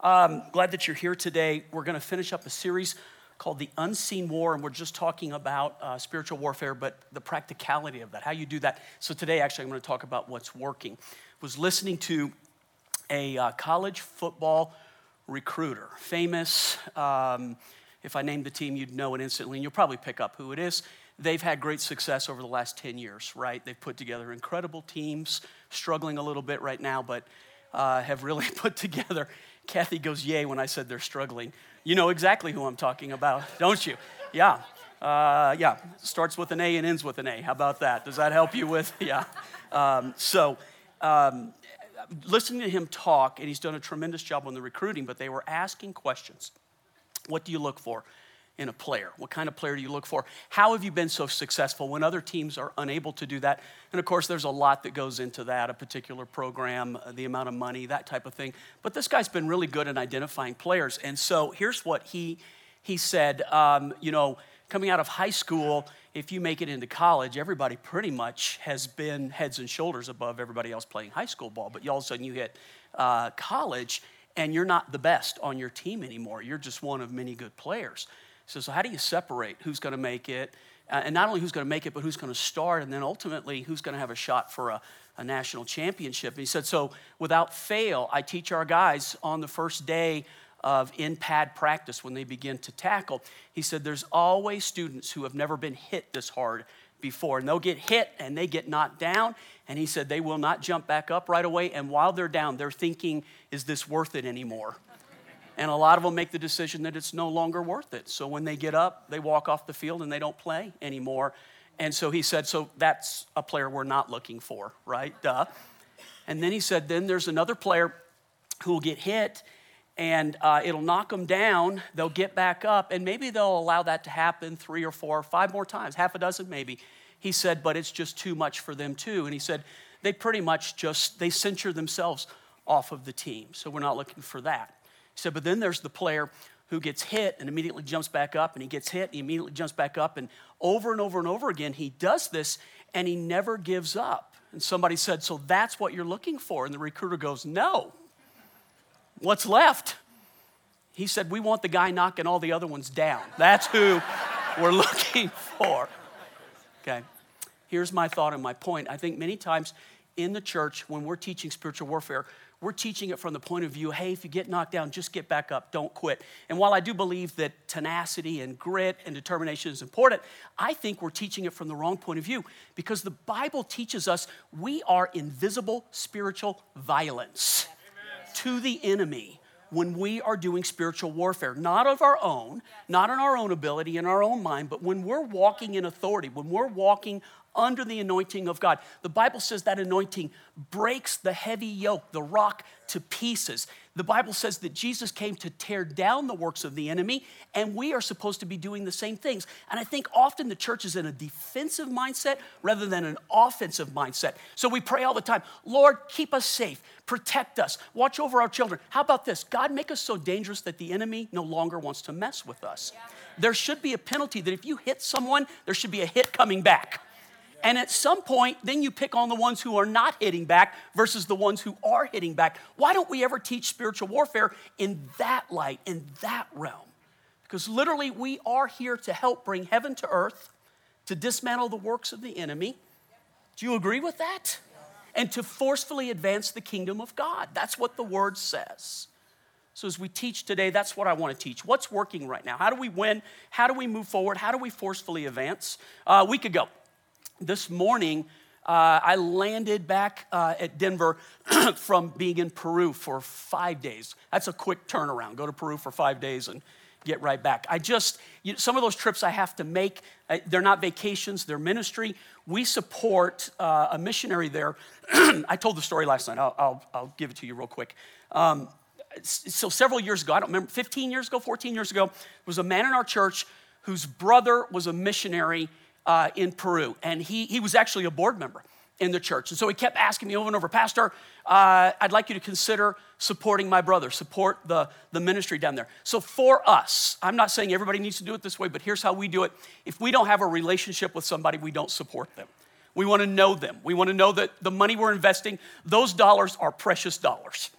Um, glad that you're here today. We're going to finish up a series called The Unseen War, and we're just talking about uh, spiritual warfare, but the practicality of that, how you do that. So today, actually, I'm going to talk about what's working. was listening to a uh, college football recruiter, famous. Um, if I named the team, you'd know it instantly, and you'll probably pick up who it is. They've had great success over the last 10 years, right? They've put together incredible teams, struggling a little bit right now, but uh, have really put together. Kathy goes, Yay, when I said they're struggling. You know exactly who I'm talking about, don't you? Yeah. Uh, yeah. Starts with an A and ends with an A. How about that? Does that help you with? Yeah. Um, so, um, listening to him talk, and he's done a tremendous job on the recruiting, but they were asking questions. What do you look for? In a player? What kind of player do you look for? How have you been so successful when other teams are unable to do that? And of course, there's a lot that goes into that a particular program, uh, the amount of money, that type of thing. But this guy's been really good at identifying players. And so here's what he, he said um, you know, coming out of high school, if you make it into college, everybody pretty much has been heads and shoulders above everybody else playing high school ball. But all of a sudden you hit uh, college and you're not the best on your team anymore. You're just one of many good players. So, so how do you separate who's going to make it? Uh, and not only who's going to make it, but who's going to start, and then ultimately who's going to have a shot for a, a national championship. And he said, So without fail, I teach our guys on the first day of in pad practice when they begin to tackle. He said, There's always students who have never been hit this hard before, and they'll get hit and they get knocked down. And he said, They will not jump back up right away. And while they're down, they're thinking, Is this worth it anymore? And a lot of them make the decision that it's no longer worth it. So when they get up, they walk off the field and they don't play anymore. And so he said, So that's a player we're not looking for, right? Duh. And then he said, Then there's another player who will get hit and uh, it'll knock them down. They'll get back up, and maybe they'll allow that to happen three or four or five more times, half a dozen maybe. He said, But it's just too much for them too. And he said, They pretty much just, they censure themselves off of the team. So we're not looking for that. He said, but then there's the player who gets hit and immediately jumps back up, and he gets hit and he immediately jumps back up. And over and over and over again, he does this and he never gives up. And somebody said, So that's what you're looking for? And the recruiter goes, No. What's left? He said, We want the guy knocking all the other ones down. That's who we're looking for. Okay. Here's my thought and my point. I think many times in the church, when we're teaching spiritual warfare, we're teaching it from the point of view hey, if you get knocked down, just get back up, don't quit. And while I do believe that tenacity and grit and determination is important, I think we're teaching it from the wrong point of view because the Bible teaches us we are invisible spiritual violence Amen. to the enemy when we are doing spiritual warfare, not of our own, not in our own ability, in our own mind, but when we're walking in authority, when we're walking under the anointing of God. The Bible says that anointing breaks the heavy yoke, the rock to pieces. The Bible says that Jesus came to tear down the works of the enemy, and we are supposed to be doing the same things. And I think often the church is in a defensive mindset rather than an offensive mindset. So we pray all the time Lord, keep us safe, protect us, watch over our children. How about this? God, make us so dangerous that the enemy no longer wants to mess with us. There should be a penalty that if you hit someone, there should be a hit coming back. And at some point, then you pick on the ones who are not hitting back versus the ones who are hitting back. Why don't we ever teach spiritual warfare in that light, in that realm? Because literally, we are here to help bring heaven to earth, to dismantle the works of the enemy. Do you agree with that? And to forcefully advance the kingdom of God. That's what the word says. So, as we teach today, that's what I want to teach. What's working right now? How do we win? How do we move forward? How do we forcefully advance? Uh, a week ago, this morning, uh, I landed back uh, at Denver from being in Peru for five days. That's a quick turnaround. Go to Peru for five days and get right back. I just, you some of those trips I have to make, uh, they're not vacations, they're ministry. We support uh, a missionary there. I told the story last night, I'll, I'll, I'll, give it to you real quick. Um, so, several years ago, I don't remember, 15 years ago, 14 years ago, was a man in our church whose brother was a missionary uh, in Peru, and he, he was actually a board member in the church. And so he kept asking me over and over, Pastor, uh, I'd like you to consider supporting my brother, support the, the ministry down there. So for us, I'm not saying everybody needs to do it this way, but here's how we do it. If we don't have a relationship with somebody, we don't support them. We want to know them. We want to know that the money we're investing, those dollars are precious dollars.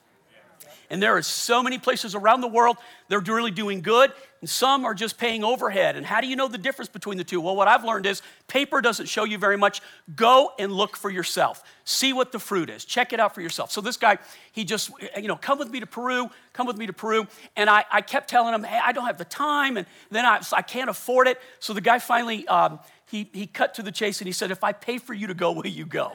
And there are so many places around the world they're really doing good, and some are just paying overhead. And how do you know the difference between the two? Well, what I've learned is paper doesn't show you very much. Go and look for yourself. See what the fruit is. Check it out for yourself. So this guy, he just, you know, come with me to Peru, come with me to Peru. And I, I kept telling him, hey, I don't have the time, and then I, I can't afford it. So the guy finally, um, he, he cut to the chase and he said, if I pay for you to go, will you go?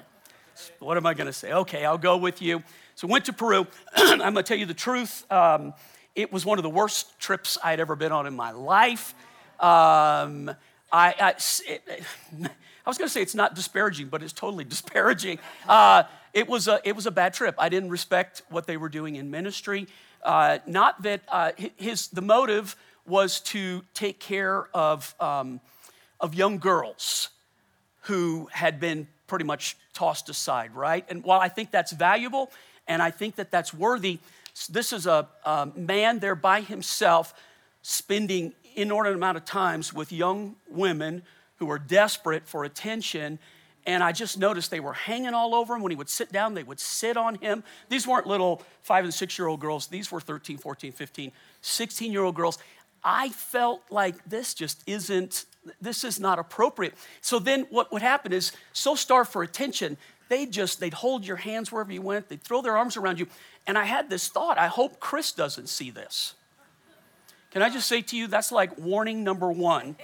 What am I going to say? Okay, I'll go with you. So went to Peru. I'm going to tell you the truth. Um, it was one of the worst trips I'd ever been on in my life. Um, I, I, it, I, was going to say it's not disparaging, but it's totally disparaging. Uh, it, was a, it was a bad trip. I didn't respect what they were doing in ministry. Uh, not that uh, his, the motive was to take care of, um, of young girls who had been pretty much tossed aside, right? And while I think that's valuable and I think that that's worthy, this is a, a man there by himself spending inordinate amount of times with young women who are desperate for attention and I just noticed they were hanging all over him. When he would sit down, they would sit on him. These weren't little five and six year old girls, these were 13, 14, 15, 16 year old girls. I felt like this just isn't, this is not appropriate. So then what would happen is, so starved for attention, they just, they'd hold your hands wherever you went, they'd throw their arms around you. And I had this thought I hope Chris doesn't see this. Can I just say to you, that's like warning number one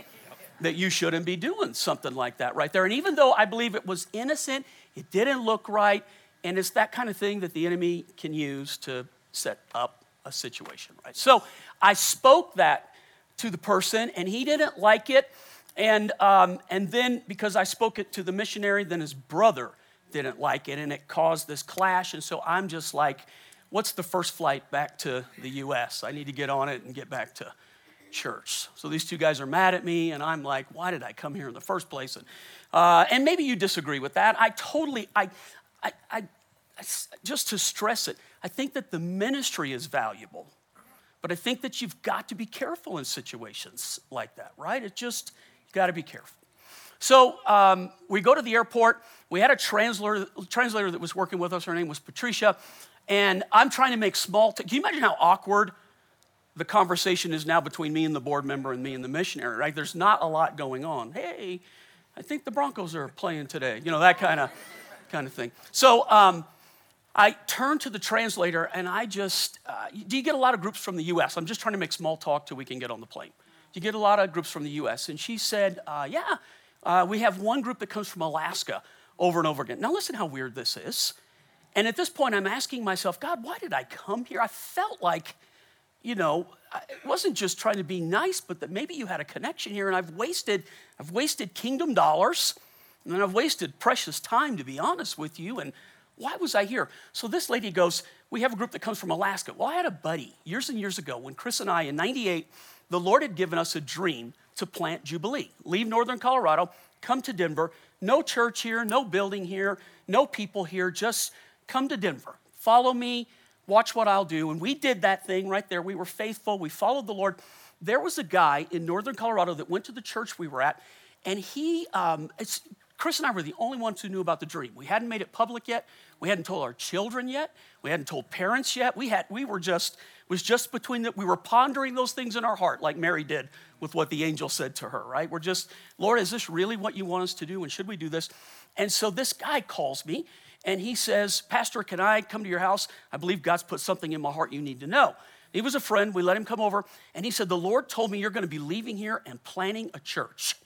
that you shouldn't be doing something like that right there. And even though I believe it was innocent, it didn't look right, and it's that kind of thing that the enemy can use to set up a situation, right? So I spoke that to the person, and he didn't like it. And, um, and then because I spoke it to the missionary, then his brother didn't like it, and it caused this clash. And so I'm just like, what's the first flight back to the US? I need to get on it and get back to church. So these two guys are mad at me, and I'm like, why did I come here in the first place? And, uh, and maybe you disagree with that. I totally, I, I, I, just to stress it, I think that the ministry is valuable, but I think that you've got to be careful in situations like that, right? It just, you've got to be careful. So um, we go to the airport. We had a translator, translator that was working with us. Her name was Patricia. And I'm trying to make small. T- Can you imagine how awkward the conversation is now between me and the board member and me and the missionary, right? There's not a lot going on. Hey, I think the Broncos are playing today. You know, that kind of kind of thing. So um, I turn to the translator and I just, uh, do you get a lot of groups from the US? I'm just trying to make small talk till we can get on the plane. Do you get a lot of groups from the US? And she said, uh, yeah, uh, we have one group that comes from Alaska over and over again. Now, listen how weird this is. And at this point, I'm asking myself, God, why did I come here? I felt like you know, it wasn't just trying to be nice, but that maybe you had a connection here, and I've wasted, I've wasted kingdom dollars, and I've wasted precious time, to be honest with you. And why was I here? So this lady goes, We have a group that comes from Alaska. Well, I had a buddy years and years ago when Chris and I, in 98, the Lord had given us a dream to plant Jubilee. Leave northern Colorado, come to Denver. No church here, no building here, no people here, just come to Denver. Follow me, watch what I'll do. And we did that thing right there. We were faithful, we followed the Lord. There was a guy in northern Colorado that went to the church we were at, and he, um, Chris and I were the only ones who knew about the dream. We hadn't made it public yet. We hadn't told our children yet. We hadn't told parents yet. We had, we were just, was just between that. We were pondering those things in our heart, like Mary did with what the angel said to her, right? We're just, Lord, is this really what you want us to do? And should we do this? And so this guy calls me and he says, Pastor, can I come to your house? I believe God's put something in my heart you need to know. He was a friend. We let him come over. And he said, The Lord told me you're going to be leaving here and planning a church.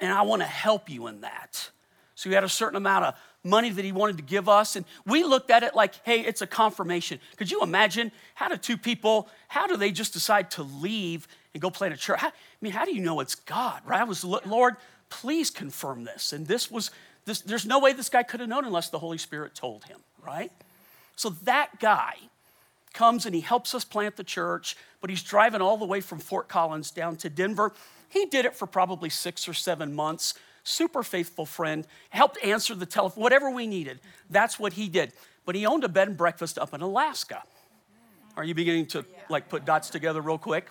And I want to help you in that. So he had a certain amount of money that he wanted to give us. And we looked at it like, hey, it's a confirmation. Could you imagine how do two people, how do they just decide to leave and go plant a church? How, I mean, how do you know it's God, right? I was, Lord, please confirm this. And this was this, there's no way this guy could have known unless the Holy Spirit told him, right? So that guy comes and he helps us plant the church, but he's driving all the way from Fort Collins down to Denver. He did it for probably six or seven months. Super faithful friend, helped answer the telephone, whatever we needed. That's what he did. But he owned a bed and breakfast up in Alaska. Are you beginning to like put dots together real quick?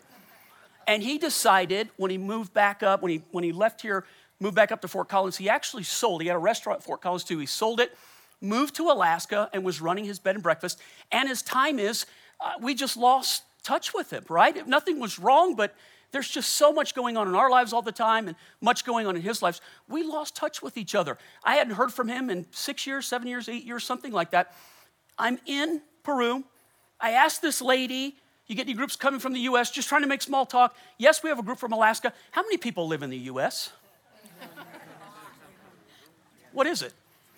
And he decided when he moved back up, when he when he left here moved back up to Fort Collins. He actually sold, he had a restaurant at Fort Collins too. He sold it moved to Alaska and was running his bed and breakfast. And his time is, uh, we just lost touch with him, right? Nothing was wrong, but there's just so much going on in our lives all the time and much going on in his lives. We lost touch with each other. I hadn't heard from him in six years, seven years, eight years, something like that. I'm in Peru. I asked this lady, you get any groups coming from the US, just trying to make small talk. Yes, we have a group from Alaska. How many people live in the US? what is it?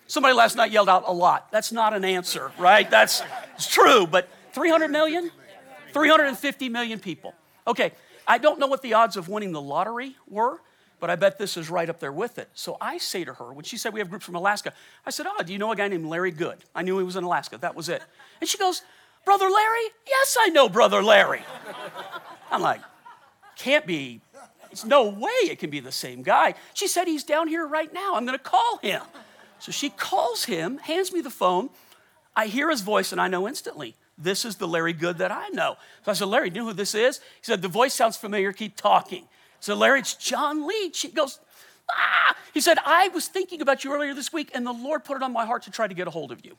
Somebody last night yelled out a lot. That's not an answer, right? That's it's true, but 300 million? 350 million people. Okay, I don't know what the odds of winning the lottery were, but I bet this is right up there with it. So I say to her, when she said we have groups from Alaska, I said, Oh, do you know a guy named Larry Good? I knew he was in Alaska. That was it. And she goes, Brother Larry? Yes, I know Brother Larry. I'm like, Can't be. There's no way it can be the same guy. She said, He's down here right now. I'm going to call him. So she calls him, hands me the phone. I hear his voice, and I know instantly this is the Larry Good that I know. So I said, Larry, do you know who this is? He said, The voice sounds familiar. Keep talking. So Larry, it's John Leach. He goes, Ah! He said, I was thinking about you earlier this week, and the Lord put it on my heart to try to get a hold of you.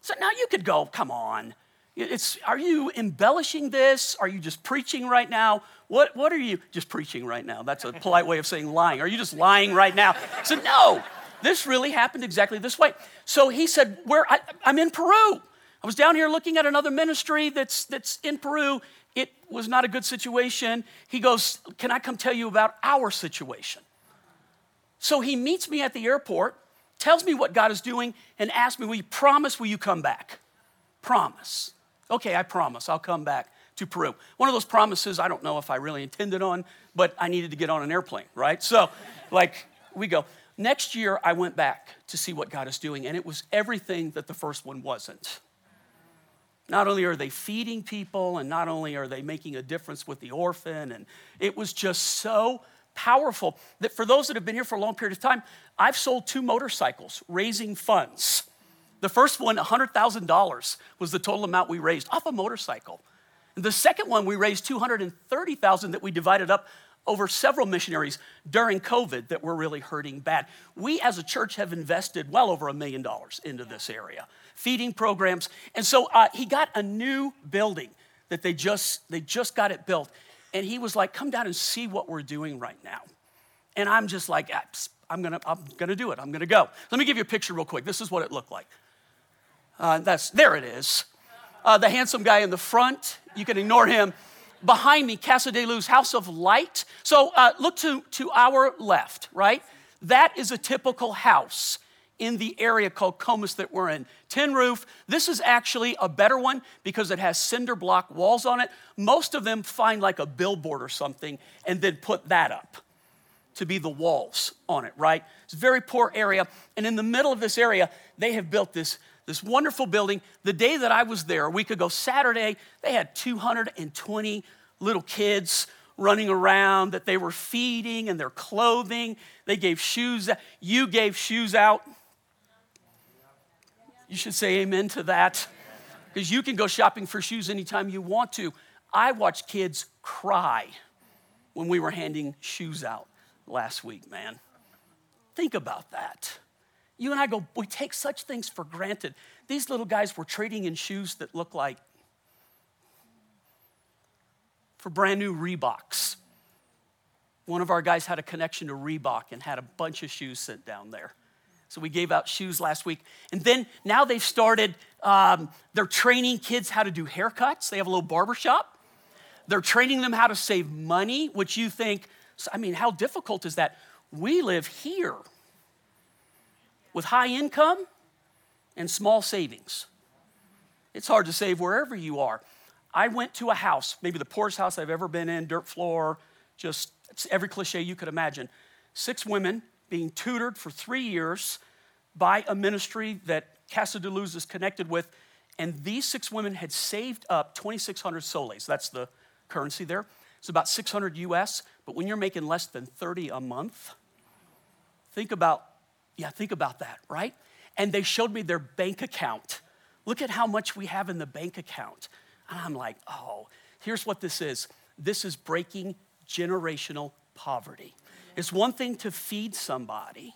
So now you could go, come on. It's, are you embellishing this? Are you just preaching right now? What, what are you just preaching right now? That's a polite way of saying lying. Are you just lying right now? I said, no, this really happened exactly this way. So he said, Where I, I'm in Peru. I was down here looking at another ministry that's, that's in Peru. It was not a good situation. He goes, Can I come tell you about our situation? So he meets me at the airport, tells me what God is doing, and asks me, Will you promise, will you come back? Promise. Okay, I promise, I'll come back to Peru. One of those promises I don't know if I really intended on, but I needed to get on an airplane, right? So, like, we go. Next year, I went back to see what God is doing, and it was everything that the first one wasn't. Not only are they feeding people, and not only are they making a difference with the orphan, and it was just so powerful that for those that have been here for a long period of time, I've sold two motorcycles raising funds. The first one, $100,000 was the total amount we raised off a motorcycle. And the second one, we raised 230,000 that we divided up over several missionaries during COVID that were really hurting bad. We as a church have invested well over a million dollars into this area feeding programs. And so uh, he got a new building that they just, they just got it built. And he was like, come down and see what we're doing right now. And I'm just like, ah, I'm gonna, I'm gonna do it. I'm gonna go. Let me give you a picture real quick. This is what it looked like. Uh, that's, there it is. Uh, the handsome guy in the front, you can ignore him. Behind me, Casa de Luz, House of Light. So uh, look to, to our left, right? That is a typical house in the area called Comas that we're in. Tin roof. This is actually a better one because it has cinder block walls on it. Most of them find like a billboard or something and then put that up to be the walls on it, right? It's a very poor area. And in the middle of this area, they have built this, this wonderful building. The day that I was there, a week ago, Saturday, they had 220 little kids running around that they were feeding and their clothing. They gave shoes. You gave shoes out. You should say amen to that because you can go shopping for shoes anytime you want to. I watched kids cry when we were handing shoes out last week, man. Think about that. You and I go, we take such things for granted. These little guys were trading in shoes that look like for brand new Reeboks. One of our guys had a connection to Reebok and had a bunch of shoes sent down there. So we gave out shoes last week. And then now they've started, um, they're training kids how to do haircuts. They have a little barber shop. They're training them how to save money, which you think, I mean, how difficult is that? We live here with high income and small savings. It's hard to save wherever you are. I went to a house, maybe the poorest house I've ever been in, dirt floor, just every cliche you could imagine. Six women being tutored for three years by a ministry that Casa de Luz is connected with. And these six women had saved up 2,600 soles. That's the currency there. It's about 600 US. But when you're making less than 30 a month, think about, yeah, think about that, right? And they showed me their bank account. Look at how much we have in the bank account. And I'm like, oh, here's what this is this is breaking generational poverty. It's one thing to feed somebody,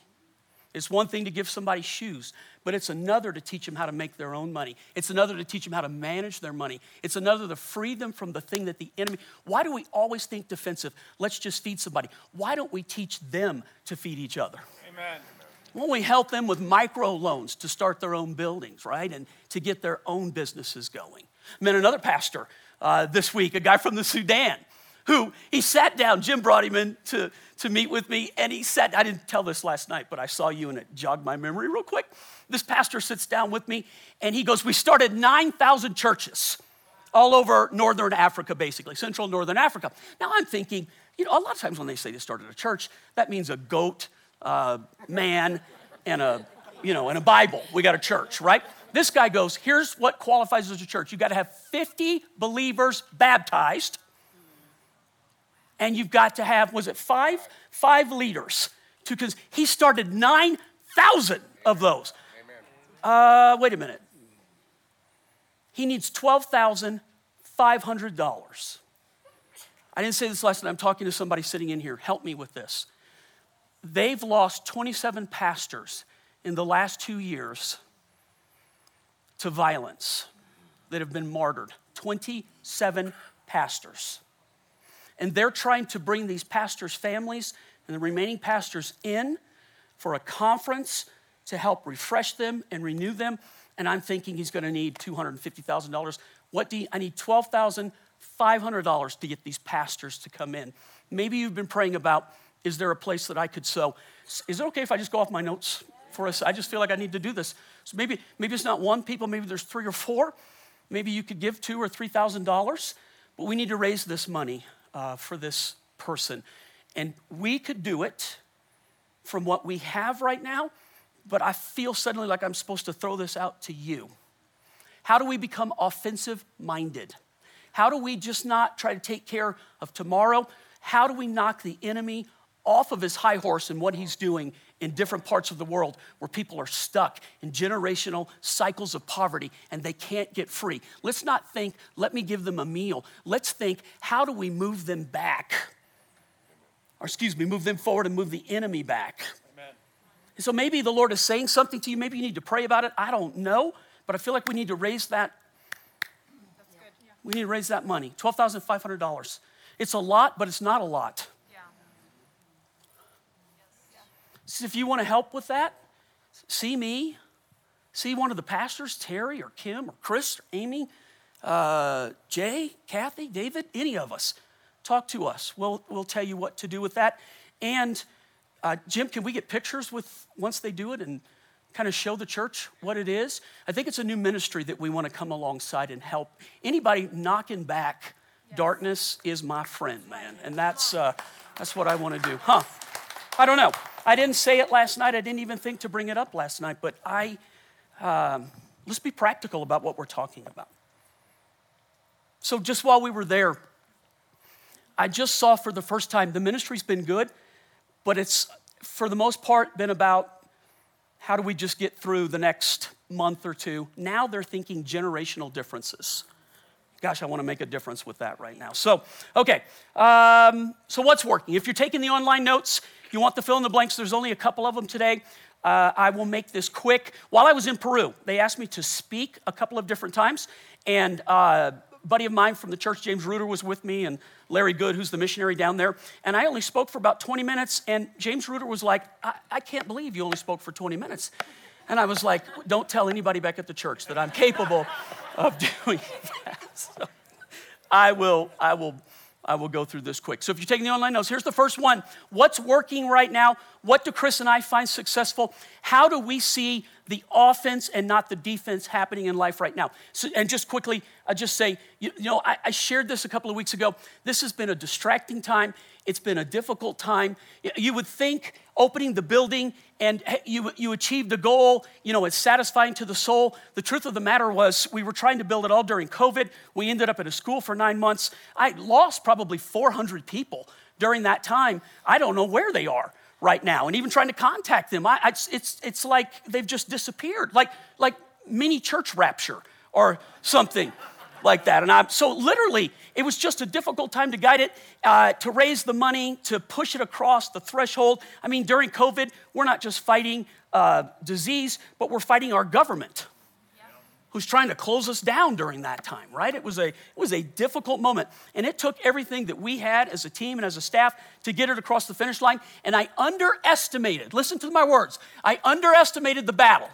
It's one thing to give somebody shoes, but it's another to teach them how to make their own money. It's another to teach them how to manage their money. It's another to free them from the thing that the enemy. Why do we always think defensive? Let's just feed somebody. Why don't we teach them to feed each other? Amen. Won't we help them with micro loans to start their own buildings, right? And to get their own businesses going. I met another pastor uh, this week, a guy from the Sudan who he sat down. Jim brought him in to, to meet with me, and he said, I didn't tell this last night, but I saw you and it jogged my memory real quick. This pastor sits down with me, and he goes, We started 9,000 churches all over northern Africa, basically, central northern Africa. Now I'm thinking, you know, a lot of times when they say they started a church, that means a goat, uh, man, and a, you know, and a Bible. We got a church, right? This guy goes, here's what qualifies as a church. You got to have 50 believers baptized and you've got to have, was it five? Five leaders. Because he started 9,000 of those. Uh, wait a minute. He needs $12,500. I didn't say this last night. I'm talking to somebody sitting in here. Help me with this. They've lost 27 pastors in the last two years to violence that have been martyred. 27 pastors. And they're trying to bring these pastors' families and the remaining pastors in for a conference to help refresh them and renew them. And I'm thinking he's going to need $250,000. What do you, I need $12,500 to get these pastors to come in. Maybe you've been praying about is there a place that I could sow? Is it okay if I just go off my notes for us? I just feel like I need to do this. So maybe, maybe it's not one people, maybe there's three or four. Maybe you could give two or three thousand dollars, but we need to raise this money uh, for this person. And we could do it from what we have right now, but I feel suddenly like I'm supposed to throw this out to you. How do we become offensive minded? How do we just not try to take care of tomorrow? How do we knock the enemy off of his high horse and what he's doing in different parts of the world where people are stuck in generational cycles of poverty and they can't get free. Let's not think, let me give them a meal. Let's think, how do we move them back? Or, excuse me, move them forward and move the enemy back. Amen. so maybe the Lord is saying something to you. Maybe you need to pray about it. I don't know. But I feel like we need to raise that. Yeah. We need to raise that money $12,500. It's a lot, but it's not a lot. If you want to help with that, see me, see one of the pastors, Terry or Kim or Chris or Amy, uh, Jay, Kathy, David, any of us. Talk to us. We'll, we'll tell you what to do with that. And uh, Jim, can we get pictures with once they do it and kind of show the church what it is? I think it's a new ministry that we want to come alongside and help. Anybody knocking back yes. darkness is my friend, man. And that's, uh, that's what I want to do. Huh? I don't know. I didn't say it last night. I didn't even think to bring it up last night, but I, um, let's be practical about what we're talking about. So, just while we were there, I just saw for the first time the ministry's been good, but it's for the most part been about how do we just get through the next month or two. Now they're thinking generational differences. Gosh, I want to make a difference with that right now. So, okay, um, so what's working? If you're taking the online notes, you want the fill in the blanks? There's only a couple of them today. Uh, I will make this quick. While I was in Peru, they asked me to speak a couple of different times, and uh, buddy of mine from the church, James Reuter, was with me, and Larry Good, who's the missionary down there. And I only spoke for about 20 minutes, and James Reuter was like, I, I can't believe you only spoke for 20 minutes. And I was like, don't tell anybody back at the church that I'm capable of doing that. So I will, I will I will go through this quick. So if you're taking the online notes, here's the first one. What's working right now? What do Chris and I find successful? How do we see the offense and not the defense happening in life right now? So, and just quickly, I just say, you, you know, I, I shared this a couple of weeks ago. This has been a distracting time. It's been a difficult time. You would think opening the building and you, you achieved the goal, you know, it's satisfying to the soul. The truth of the matter was, we were trying to build it all during COVID. We ended up at a school for nine months. I lost probably 400 people during that time. I don't know where they are right now. And even trying to contact them, I, it's, it's, it's like they've just disappeared, like, like mini church rapture or something like that. And I'm so literally, it was just a difficult time to guide it, uh, to raise the money, to push it across the threshold. I mean, during COVID, we're not just fighting uh, disease, but we're fighting our government who's trying to close us down during that time, right? It was a, it was a difficult moment. And it took everything that we had as a team and as a staff to get it across the finish line. And I underestimated, listen to my words, I underestimated the battle.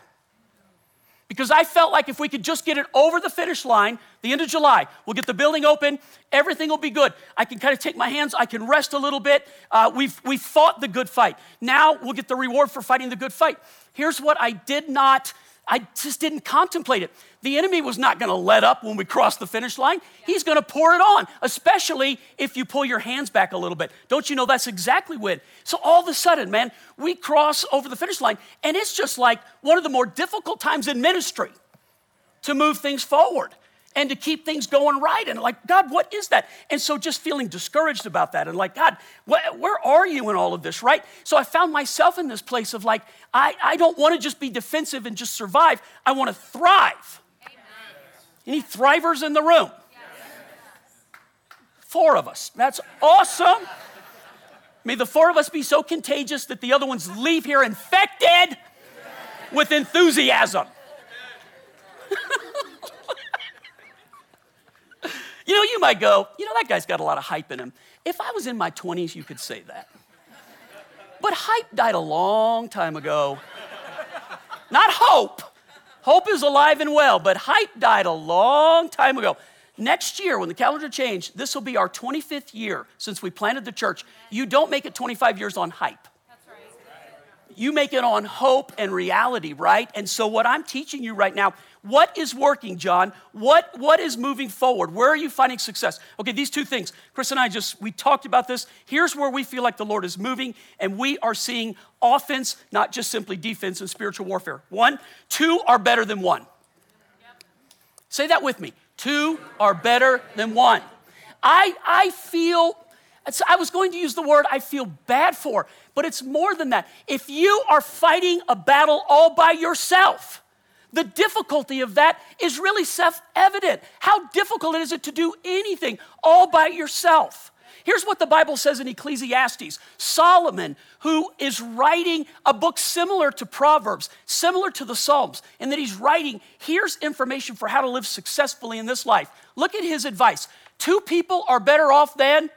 Because I felt like if we could just get it over the finish line, the end of July, we'll get the building open, everything will be good. I can kind of take my hands, I can rest a little bit. Uh, we've, we've fought the good fight. Now we'll get the reward for fighting the good fight. Here's what I did not I just didn't contemplate it. The enemy was not going to let up when we crossed the finish line. He's going to pour it on, especially if you pull your hands back a little bit. Don't you know that's exactly when? So all of a sudden, man, we cross over the finish line, and it's just like one of the more difficult times in ministry to move things forward and to keep things going right. And like, God, what is that? And so just feeling discouraged about that and like, God, wh- where are you in all of this, right? So I found myself in this place of like, I, I don't want to just be defensive and just survive. I want to thrive. Amen. Any thrivers in the room? Four of us. That's awesome. May the four of us be so contagious that the other ones leave here infected with enthusiasm. You know, you might go, you know, that guy's got a lot of hype in him. If I was in my 20s, you could say that. But hype died a long time ago. Not hope. Hope is alive and well, but hype died a long time ago. Next year, when the calendar changed, this will be our 25th year since we planted the church. You don't make it 25 years on hype. You make it on hope and reality, right? And so, what I'm teaching you right now what is working, John? What, what is moving forward? Where are you finding success? Okay, these two things. Chris and I just, we talked about this. Here's where we feel like the Lord is moving, and we are seeing offense, not just simply defense and spiritual warfare. One, two are better than one. Say that with me. Two are better than one. I, I feel, I was going to use the word I feel bad for, but it's more than that. If you are fighting a battle all by yourself, the difficulty of that is really self evident. How difficult is it to do anything all by yourself? Here's what the Bible says in Ecclesiastes Solomon, who is writing a book similar to Proverbs, similar to the Psalms, and that he's writing, here's information for how to live successfully in this life. Look at his advice. Two people are better off than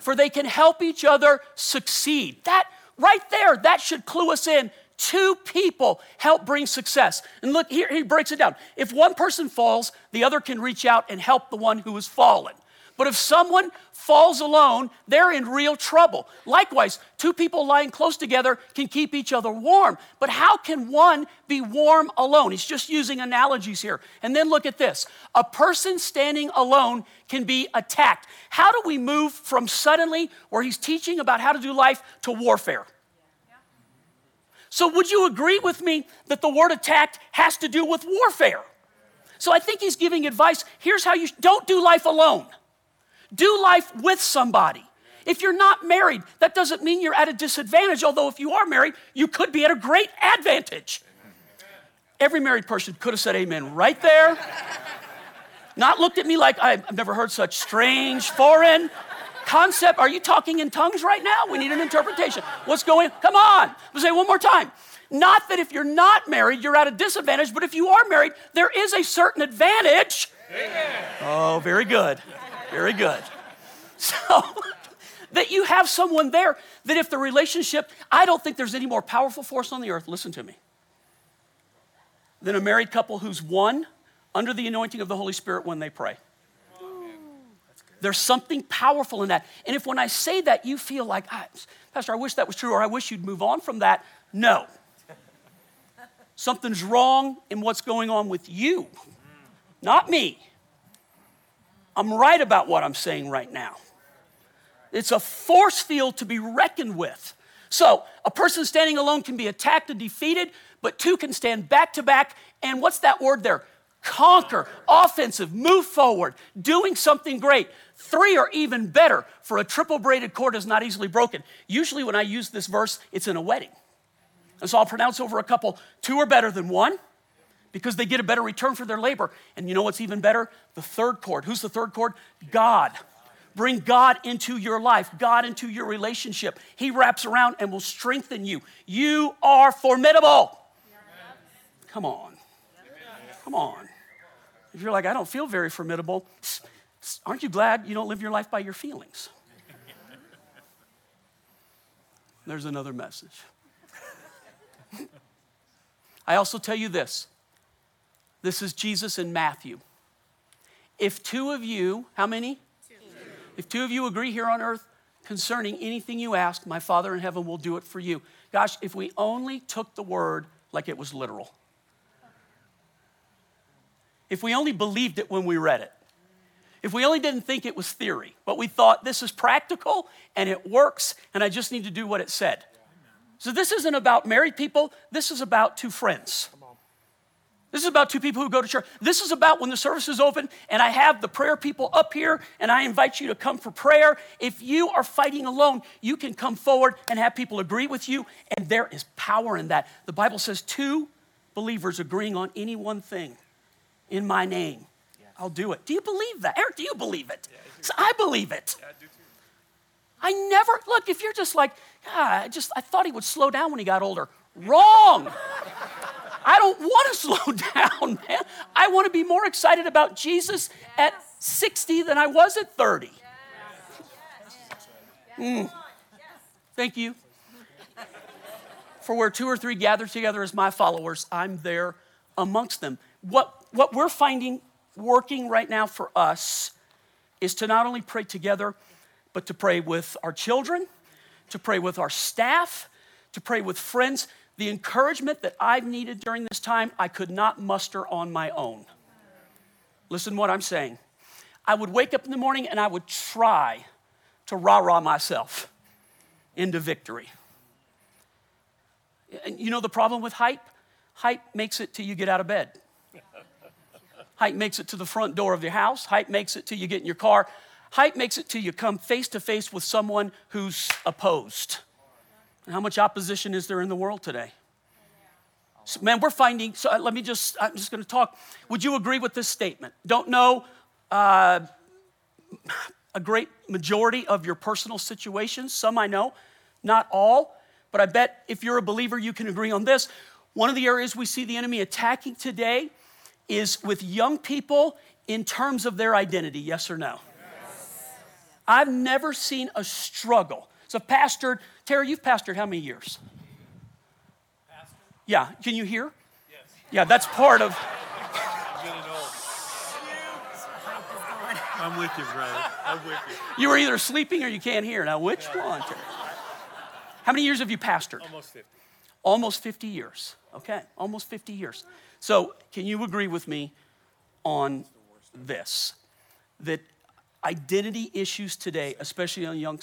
for they can help each other succeed. That right there, that should clue us in Two people help bring success. And look, here he breaks it down. If one person falls, the other can reach out and help the one who has fallen. But if someone falls alone, they're in real trouble. Likewise, two people lying close together can keep each other warm. But how can one be warm alone? He's just using analogies here. And then look at this a person standing alone can be attacked. How do we move from suddenly, where he's teaching about how to do life, to warfare? So, would you agree with me that the word attacked has to do with warfare? So, I think he's giving advice. Here's how you don't do life alone, do life with somebody. If you're not married, that doesn't mean you're at a disadvantage, although if you are married, you could be at a great advantage. Every married person could have said amen right there. Not looked at me like I've never heard such strange, foreign, concept. Are you talking in tongues right now? We need an interpretation. What's going on? Come on. I'll say one more time. Not that if you're not married, you're at a disadvantage, but if you are married, there is a certain advantage. Amen. Oh, very good. Very good. So, that you have someone there that if the relationship, I don't think there's any more powerful force on the earth, listen to me, than a married couple who's one under the anointing of the Holy Spirit when they pray. There's something powerful in that. And if when I say that you feel like, ah, Pastor, I wish that was true, or I wish you'd move on from that, no. Something's wrong in what's going on with you, not me. I'm right about what I'm saying right now. It's a force field to be reckoned with. So, a person standing alone can be attacked and defeated, but two can stand back to back. And what's that word there? Conquer, offensive, move forward, doing something great. Three are even better, for a triple braided cord is not easily broken. Usually, when I use this verse, it's in a wedding. And so I'll pronounce over a couple two are better than one, because they get a better return for their labor. And you know what's even better? The third cord. Who's the third cord? God. Bring God into your life, God into your relationship. He wraps around and will strengthen you. You are formidable. Come on. Come on. If you're like, I don't feel very formidable, aren't you glad you don't live your life by your feelings? There's another message. I also tell you this this is Jesus in Matthew. If two of you, how many? Two. If two of you agree here on earth concerning anything you ask, my Father in heaven will do it for you. Gosh, if we only took the word like it was literal, if we only believed it when we read it, if we only didn't think it was theory, but we thought this is practical and it works and I just need to do what it said. So this isn't about married people, this is about two friends. This is about two people who go to church. This is about when the service is open and I have the prayer people up here and I invite you to come for prayer. If you are fighting alone, you can come forward and have people agree with you, and there is power in that. The Bible says two believers agreeing on any one thing in my name. I'll do it. Do you believe that? Eric, do you believe it? Yeah, so I believe it. Yeah, I do too. I never, look, if you're just like, God, I just, I thought he would slow down when he got older. Wrong. I don't want to slow down, man. I want to be more excited about Jesus at 60 than I was at 30. Mm. Thank you. For where two or three gather together as my followers, I'm there amongst them. What, what we're finding working right now for us is to not only pray together, but to pray with our children, to pray with our staff, to pray with friends. The encouragement that I've needed during this time, I could not muster on my own. Listen what I'm saying. I would wake up in the morning and I would try to rah rah myself into victory. And you know the problem with hype? Hype makes it till you get out of bed. Hype makes it to the front door of your house. Hype makes it till you get in your car. Hype makes it till you come face to face with someone who's opposed. And how much opposition is there in the world today? So, man, we're finding, so uh, let me just, I'm just going to talk. Would you agree with this statement? Don't know uh, a great majority of your personal situations. Some I know, not all. But I bet if you're a believer, you can agree on this. One of the areas we see the enemy attacking today is with young people in terms of their identity, yes or no? Yes. I've never seen a struggle. So, pastored, Terry, you've pastored how many years? Pastor? Yeah, can you hear? Yes. Yeah, that's part of. I'm with you, brother. I'm with you. You were either sleeping or you can't hear. Now, which yeah. one? Terry? How many years have you pastored? Almost 50. Almost 50 years. Okay, almost 50 years. So, can you agree with me on this? That identity issues today, especially on young,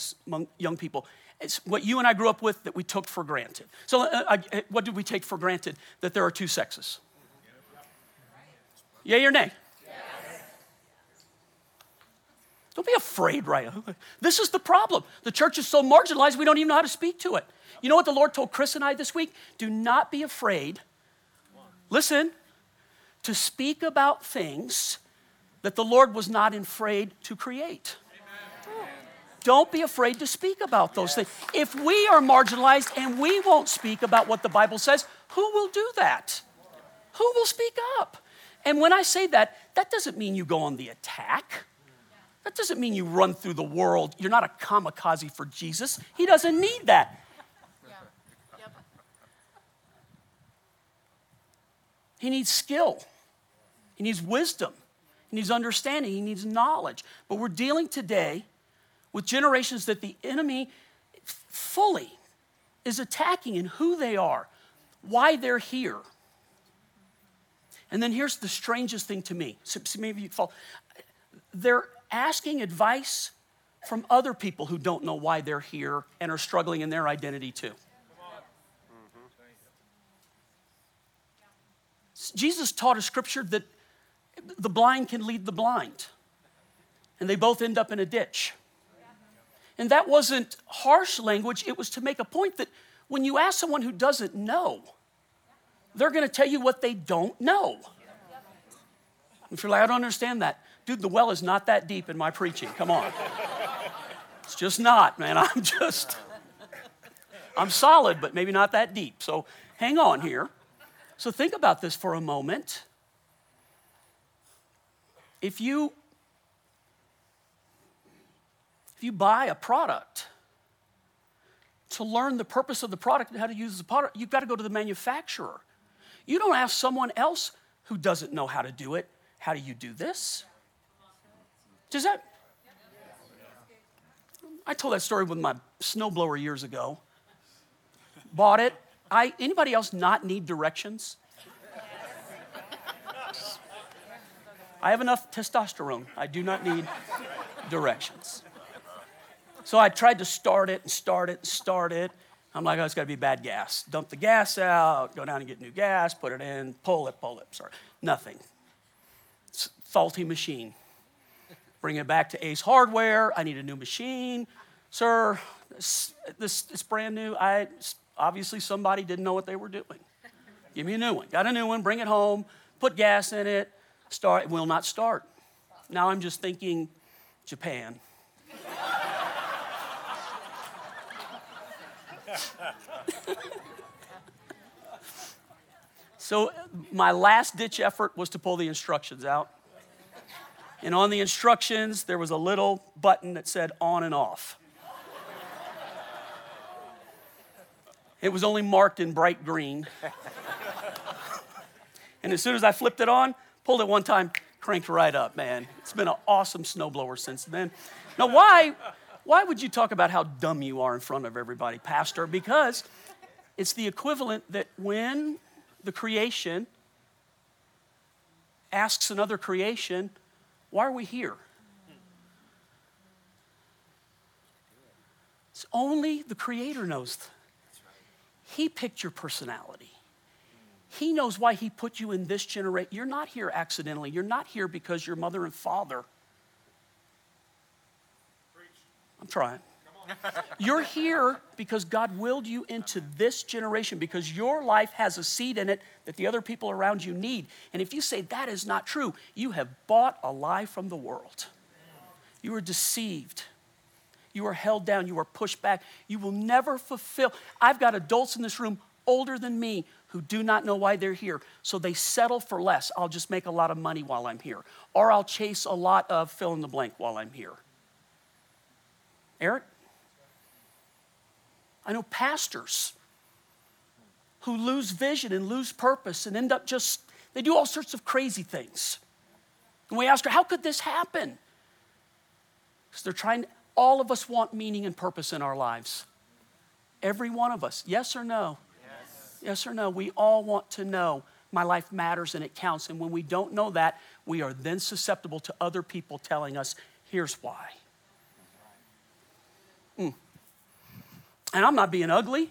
young people, it's what you and I grew up with that we took for granted. So, uh, I, uh, what did we take for granted? That there are two sexes. Yay or nay? Don't be afraid, right? This is the problem. The church is so marginalized, we don't even know how to speak to it. You know what the Lord told Chris and I this week? Do not be afraid listen, to speak about things that the Lord was not afraid to create. Don't be afraid to speak about those things. If we are marginalized and we won't speak about what the Bible says, who will do that? Who will speak up? And when I say that, that doesn't mean you go on the attack. That doesn't mean you run through the world. You're not a kamikaze for Jesus. He doesn't need that. He needs skill, he needs wisdom, he needs understanding, he needs knowledge. But we're dealing today with generations that the enemy fully is attacking in who they are, why they're here. And then here's the strangest thing to me. So maybe you fall. They're asking advice from other people who don't know why they're here and are struggling in their identity too. Mm-hmm. Jesus taught a scripture that the blind can lead the blind, and they both end up in a ditch. And that wasn't harsh language, it was to make a point that when you ask someone who doesn't know, they're going to tell you what they don't know. If you're like, I don't understand that, dude, the well is not that deep in my preaching. Come on. It's just not, man. I'm just, I'm solid, but maybe not that deep. So hang on here. So think about this for a moment. If you if you buy a product to learn the purpose of the product and how to use the product, you've got to go to the manufacturer. You don't ask someone else who doesn't know how to do it, how do you do this? Does that? I told that story with my snowblower years ago. Bought it. I, anybody else not need directions? I have enough testosterone. I do not need directions. So I tried to start it and start it and start it. I'm like, oh, it's got to be bad gas. Dump the gas out, go down and get new gas, put it in, pull it, pull it. Sorry, nothing. It's faulty machine. Bring it back to Ace Hardware. I need a new machine. Sir, this, this it's brand new. I obviously somebody didn't know what they were doing. Give me a new one. Got a new one. Bring it home. Put gas in it. Start. Will not start. Now I'm just thinking, Japan. so my last ditch effort was to pull the instructions out. And on the instructions, there was a little button that said on and off. It was only marked in bright green. and as soon as I flipped it on, pulled it one time, cranked right up, man. It's been an awesome snowblower since then. Now, why, why would you talk about how dumb you are in front of everybody, Pastor? Because it's the equivalent that when the creation asks another creation, why are we here? It's only the Creator knows. He picked your personality. He knows why He put you in this generation. You're not here accidentally. You're not here because your mother and father. I'm trying. You're here because God willed you into this generation because your life has a seed in it that the other people around you need. And if you say that is not true, you have bought a lie from the world. You are deceived. You are held down. You are pushed back. You will never fulfill. I've got adults in this room older than me who do not know why they're here. So they settle for less. I'll just make a lot of money while I'm here. Or I'll chase a lot of fill in the blank while I'm here. Eric? I know pastors who lose vision and lose purpose and end up just, they do all sorts of crazy things. And we ask her, how could this happen? Because they're trying, all of us want meaning and purpose in our lives. Every one of us. Yes or no? Yes. or no? We all want to know my life matters and it counts. And when we don't know that, we are then susceptible to other people telling us, here's why. Mm. And I'm not being ugly.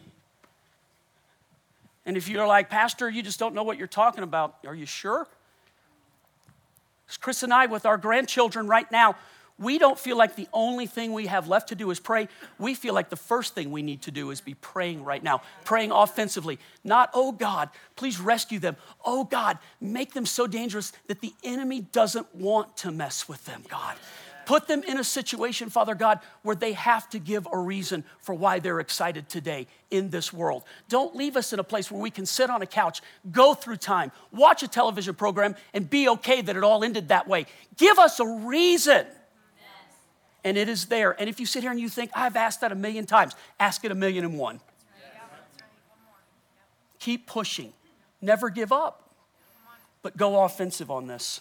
And if you're like, Pastor, you just don't know what you're talking about, are you sure? Chris and I, with our grandchildren right now, we don't feel like the only thing we have left to do is pray. We feel like the first thing we need to do is be praying right now, praying offensively. Not, oh God, please rescue them. Oh God, make them so dangerous that the enemy doesn't want to mess with them, God. Put them in a situation, Father God, where they have to give a reason for why they're excited today in this world. Don't leave us in a place where we can sit on a couch, go through time, watch a television program, and be okay that it all ended that way. Give us a reason. And it is there. And if you sit here and you think, I've asked that a million times, ask it a million and one. Keep pushing. Never give up, but go offensive on this.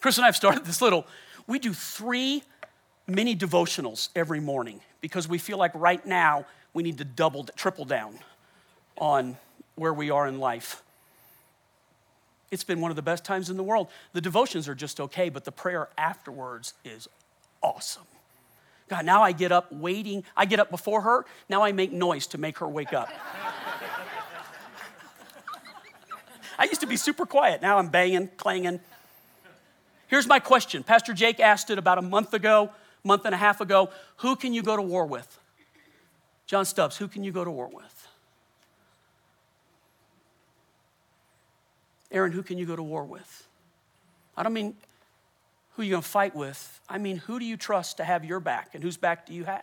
Chris and I have started this little we do three mini devotionals every morning because we feel like right now we need to double, triple down on where we are in life. It's been one of the best times in the world. The devotions are just okay, but the prayer afterwards is awesome. God, now I get up waiting. I get up before her. Now I make noise to make her wake up. I used to be super quiet. Now I'm banging, clanging. Here's my question Pastor Jake asked it about a month ago, month and a half ago. Who can you go to war with? John Stubbs, who can you go to war with? Aaron, who can you go to war with? I don't mean who you going to fight with. I mean, who do you trust to have your back and whose back do you have?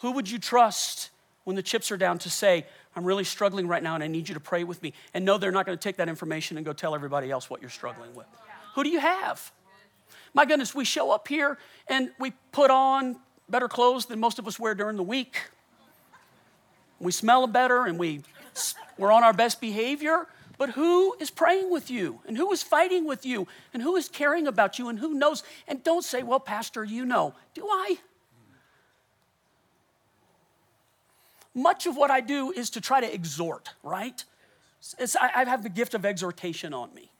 Who would you trust when the chips are down to say, I'm really struggling right now and I need you to pray with me? And no, they're not going to take that information and go tell everybody else what you're struggling with. Who do you have? My goodness, we show up here and we put on better clothes than most of us wear during the week. We smell better and we, we're on our best behavior. But who is praying with you? And who is fighting with you? And who is caring about you? And who knows? And don't say, well, Pastor, you know. Do I? Much of what I do is to try to exhort, right? It's, I, I have the gift of exhortation on me.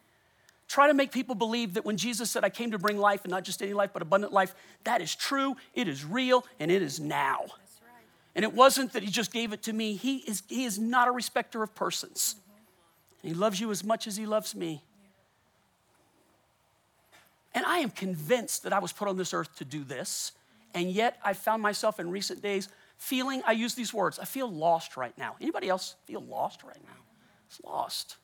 Try to make people believe that when Jesus said, I came to bring life and not just any life, but abundant life, that is true, it is real, and it is now. Right. And it wasn't that he just gave it to me. He is, he is not a respecter of persons. He loves you as much as he loves me. And I am convinced that I was put on this earth to do this. And yet I found myself in recent days feeling, I use these words, I feel lost right now. Anybody else feel lost right now? It's lost.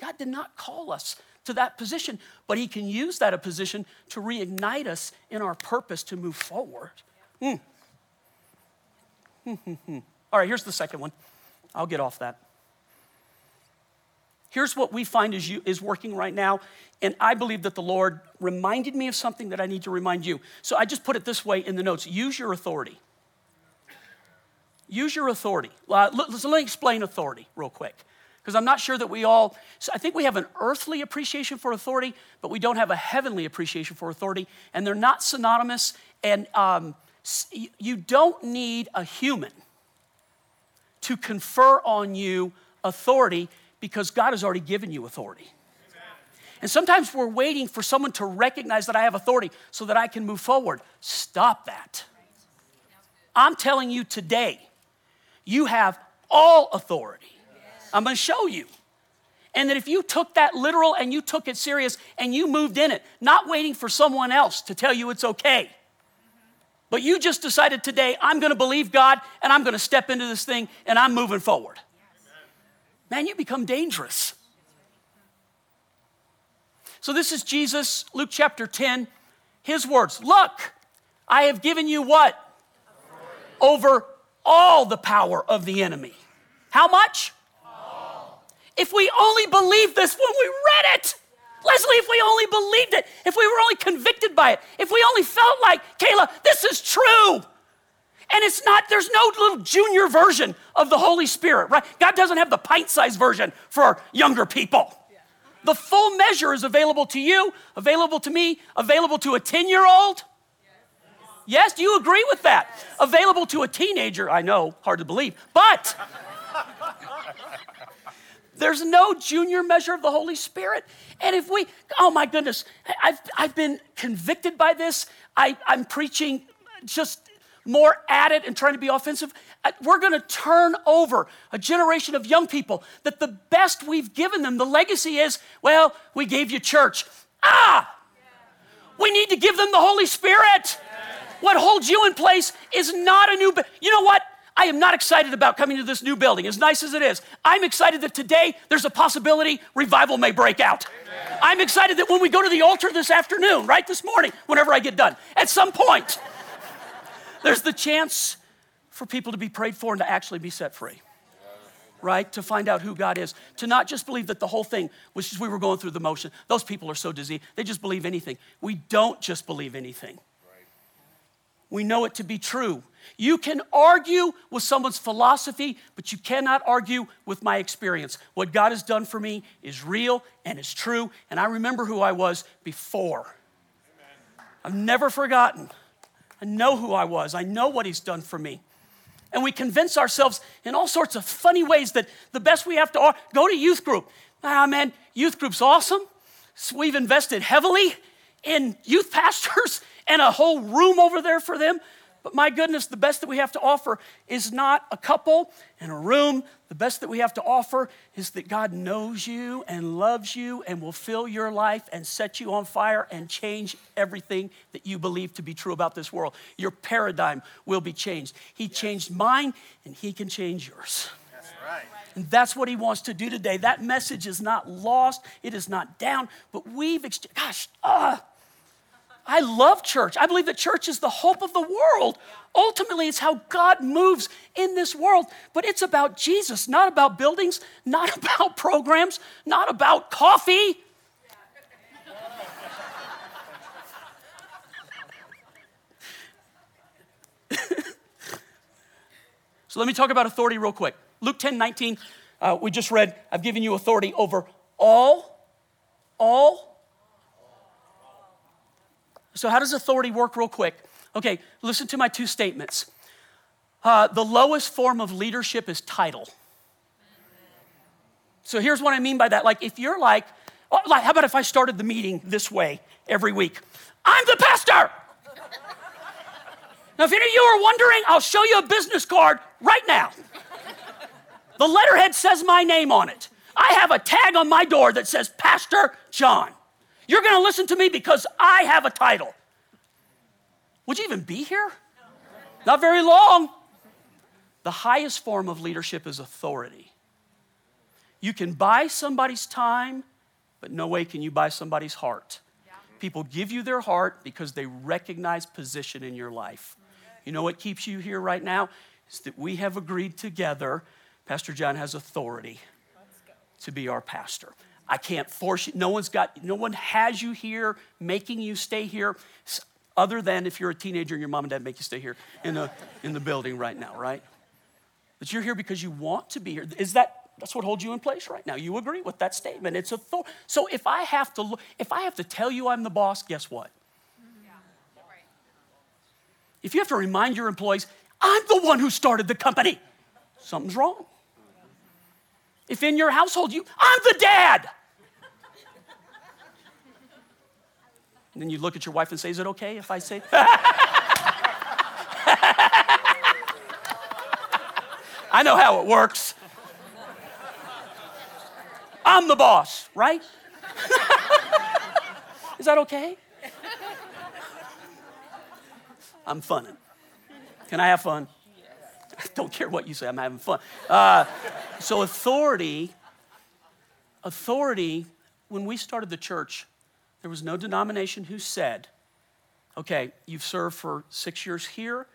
God did not call us to that position, but He can use that position to reignite us in our purpose to move forward. Mm. All right, here's the second one. I'll get off that. Here's what we find is, you, is working right now, and I believe that the Lord reminded me of something that I need to remind you. So I just put it this way in the notes use your authority. Use your authority. Uh, let, let me explain authority real quick because I'm not sure that we all, so I think we have an earthly appreciation for authority, but we don't have a heavenly appreciation for authority, and they're not synonymous. And um, you don't need a human to confer on you authority because God has already given you authority. And sometimes we're waiting for someone to recognize that I have authority so that I can move forward. Stop that. I'm telling you today, you have all authority. I'm going to show you. And that if you took that literal and you took it serious and you moved in it, not waiting for someone else to tell you it's okay, but you just decided today, I'm going to believe God and I'm going to step into this thing and I'm moving forward. Man, you become dangerous. So, this is Jesus, Luke chapter 10, his words Look, I have given you what? Over all the power of the enemy. How much? All. If we only believed this when we read it, Leslie, if we only believed it, if we were only convicted by it, if we only felt like, Kayla, this is true. And it's not, there's no little junior version of the Holy Spirit, right? God doesn't have the pint sized version for younger people. The full measure is available to you, available to me, available to a 10 year old. Yes, do you agree with that? Available to a teenager, I know, hard to believe, but there's no junior measure of the Holy Spirit. And if we, oh my goodness, I've, I've been convicted by this. I, I'm preaching just more at it and trying to be offensive. We're going to turn over a generation of young people that the best we've given them, the legacy is, well, we gave you church. Ah! We need to give them the Holy Spirit. What holds you in place is not a new, you know what? I am not excited about coming to this new building, as nice as it is. I'm excited that today there's a possibility revival may break out. Amen. I'm excited that when we go to the altar this afternoon, right this morning, whenever I get done, at some point, there's the chance for people to be prayed for and to actually be set free. Right? To find out who God is. To not just believe that the whole thing was just we were going through the motion. Those people are so dizzy. They just believe anything. We don't just believe anything. We know it to be true. You can argue with someone's philosophy, but you cannot argue with my experience. What God has done for me is real and is true, and I remember who I was before. Amen. I've never forgotten. I know who I was, I know what He's done for me. And we convince ourselves in all sorts of funny ways that the best we have to are, go to youth group. Ah, man, youth group's awesome. So we've invested heavily in youth pastors and a whole room over there for them. But my goodness, the best that we have to offer is not a couple and a room. The best that we have to offer is that God knows you and loves you and will fill your life and set you on fire and change everything that you believe to be true about this world. Your paradigm will be changed. He yes. changed mine and He can change yours. That's right. And that's what he wants to do today. That message is not lost, it is not down, but we've, ex- gosh, uh, I love church. I believe that church is the hope of the world. Ultimately, it's how God moves in this world. But it's about Jesus, not about buildings, not about programs, not about coffee. so let me talk about authority real quick. Luke 10 19, uh, we just read, I've given you authority over all, all. So, how does authority work, real quick? Okay, listen to my two statements. Uh, the lowest form of leadership is title. So, here's what I mean by that. Like, if you're like, oh, like how about if I started the meeting this way every week? I'm the pastor. now, if any of you are wondering, I'll show you a business card right now. The letterhead says my name on it. I have a tag on my door that says Pastor John. You're going to listen to me because I have a title. Would you even be here? Not very long. The highest form of leadership is authority. You can buy somebody's time, but no way can you buy somebody's heart. People give you their heart because they recognize position in your life. You know what keeps you here right now? Is that we have agreed together Pastor John has authority to be our pastor. I can't force you. No one's got, no one has you here, making you stay here, other than if you're a teenager and your mom and dad make you stay here in the, in the building right now, right? But you're here because you want to be here. Is that, that's what holds you in place right now? You agree with that statement. It's authority. So if I have to, look, if I have to tell you I'm the boss, guess what? If you have to remind your employees, I'm the one who started the company, something's wrong. If in your household you, I'm the dad. And then you look at your wife and say, Is it okay if I say? I know how it works. I'm the boss, right? Is that okay? I'm funning. Can I have fun? Don't care what you say, I'm having fun. Uh, so, authority, authority, when we started the church, there was no denomination who said, okay, you've served for six years here,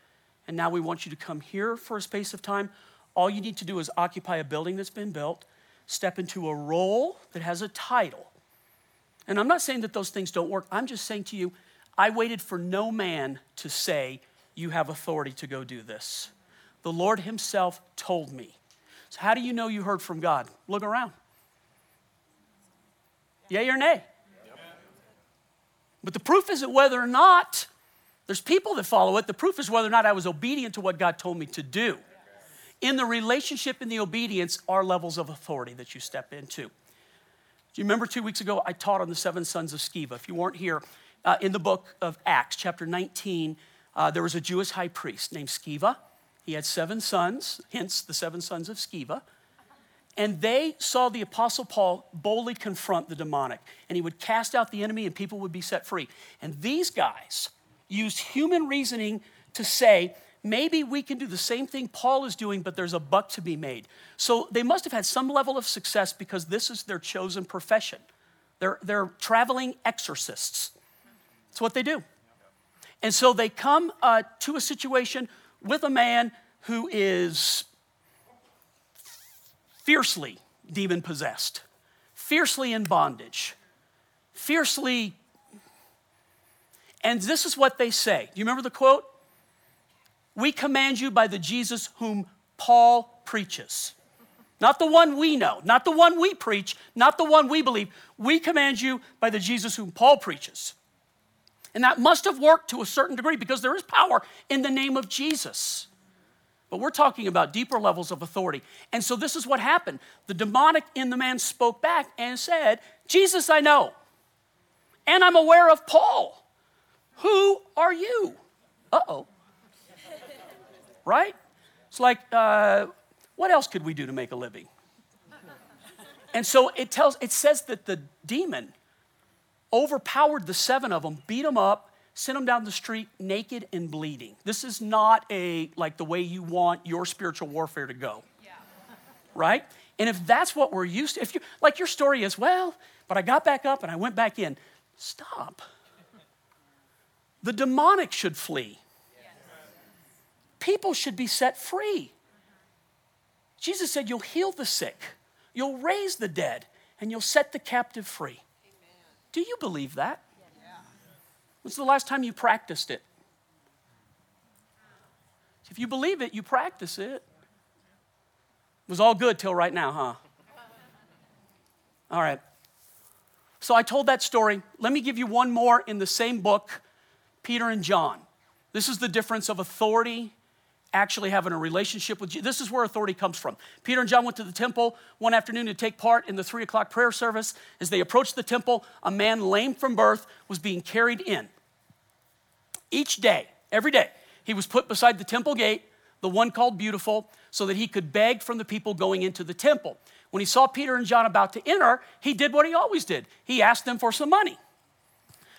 and now we want you to come here for a space of time. All you need to do is occupy a building that's been built, step into a role that has a title. And I'm not saying that those things don't work. I'm just saying to you, I waited for no man to say, You have authority to go do this. The Lord Himself told me. So, how do you know you heard from God? Look around. Yay or nay? But the proof isn't whether or not there's people that follow it. The proof is whether or not I was obedient to what God told me to do. In the relationship and the obedience are levels of authority that you step into. Do you remember two weeks ago I taught on the seven sons of Sceva? If you weren't here, uh, in the book of Acts, chapter 19, uh, there was a Jewish high priest named Sceva. He had seven sons, hence the seven sons of Sceva. And they saw the Apostle Paul boldly confront the demonic, and he would cast out the enemy, and people would be set free. And these guys used human reasoning to say, maybe we can do the same thing Paul is doing, but there's a buck to be made. So they must have had some level of success because this is their chosen profession. They're, they're traveling exorcists. That's what they do. And so they come uh, to a situation with a man who is fiercely demon possessed, fiercely in bondage, fiercely. And this is what they say. Do you remember the quote? We command you by the Jesus whom Paul preaches. Not the one we know, not the one we preach, not the one we believe. We command you by the Jesus whom Paul preaches. And that must have worked to a certain degree because there is power in the name of Jesus. But we're talking about deeper levels of authority. And so this is what happened. The demonic in the man spoke back and said, Jesus, I know. And I'm aware of Paul. Who are you? Uh oh. right? It's like, uh, what else could we do to make a living? And so it tells, it says that the demon overpowered the seven of them, beat them up, sent them down the street naked and bleeding. This is not a like the way you want your spiritual warfare to go. Yeah. right? And if that's what we're used to, if you like your story is, well, but I got back up and I went back in. Stop. The demonic should flee. People should be set free. Jesus said, You'll heal the sick, you'll raise the dead, and you'll set the captive free. Do you believe that? When's the last time you practiced it? If you believe it, you practice it. It was all good till right now, huh? All right. So I told that story. Let me give you one more in the same book, Peter and John. This is the difference of authority actually having a relationship with Jesus. This is where authority comes from. Peter and John went to the temple one afternoon to take part in the three o'clock prayer service. As they approached the temple, a man lame from birth was being carried in. Each day, every day, he was put beside the temple gate, the one called Beautiful, so that he could beg from the people going into the temple. When he saw Peter and John about to enter, he did what he always did. He asked them for some money.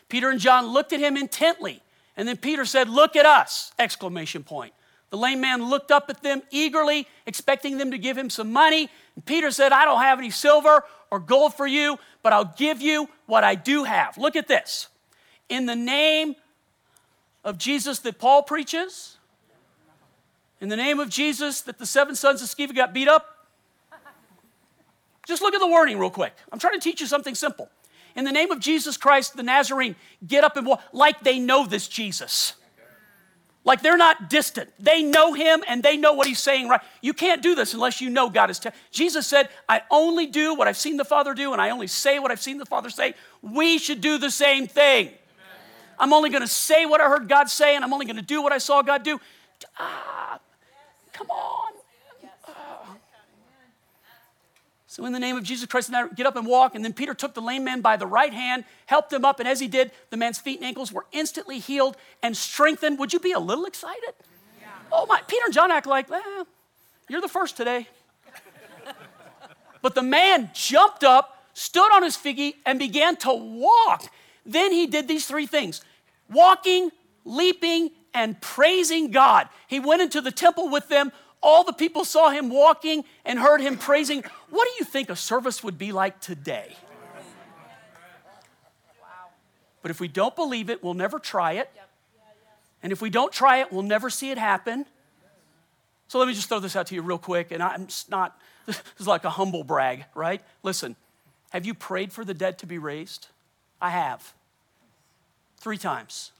Peter and John looked at him intently, and then Peter said, "Look at us!" exclamation point. The lame man looked up at them eagerly, expecting them to give him some money. And Peter said, I don't have any silver or gold for you, but I'll give you what I do have. Look at this. In the name of Jesus that Paul preaches, in the name of Jesus that the seven sons of Sceva got beat up. Just look at the wording real quick. I'm trying to teach you something simple. In the name of Jesus Christ, the Nazarene, get up and walk like they know this Jesus. Like they're not distant. They know him and they know what he's saying, right? You can't do this unless you know God is. telling. Jesus said, I only do what I've seen the Father do and I only say what I've seen the Father say. We should do the same thing. Amen. I'm only going to say what I heard God say and I'm only going to do what I saw God do. Ah, come on. So, in the name of Jesus Christ, get up and walk. And then Peter took the lame man by the right hand, helped him up, and as he did, the man's feet and ankles were instantly healed and strengthened. Would you be a little excited? Yeah. Oh my! Peter and John act like, eh, you're the first today. but the man jumped up, stood on his feet, and began to walk. Then he did these three things: walking, leaping, and praising God. He went into the temple with them all the people saw him walking and heard him praising. What do you think a service would be like today? But if we don't believe it, we'll never try it. And if we don't try it, we'll never see it happen. So let me just throw this out to you real quick. And I'm not, this is like a humble brag, right? Listen, have you prayed for the dead to be raised? I have. Three times.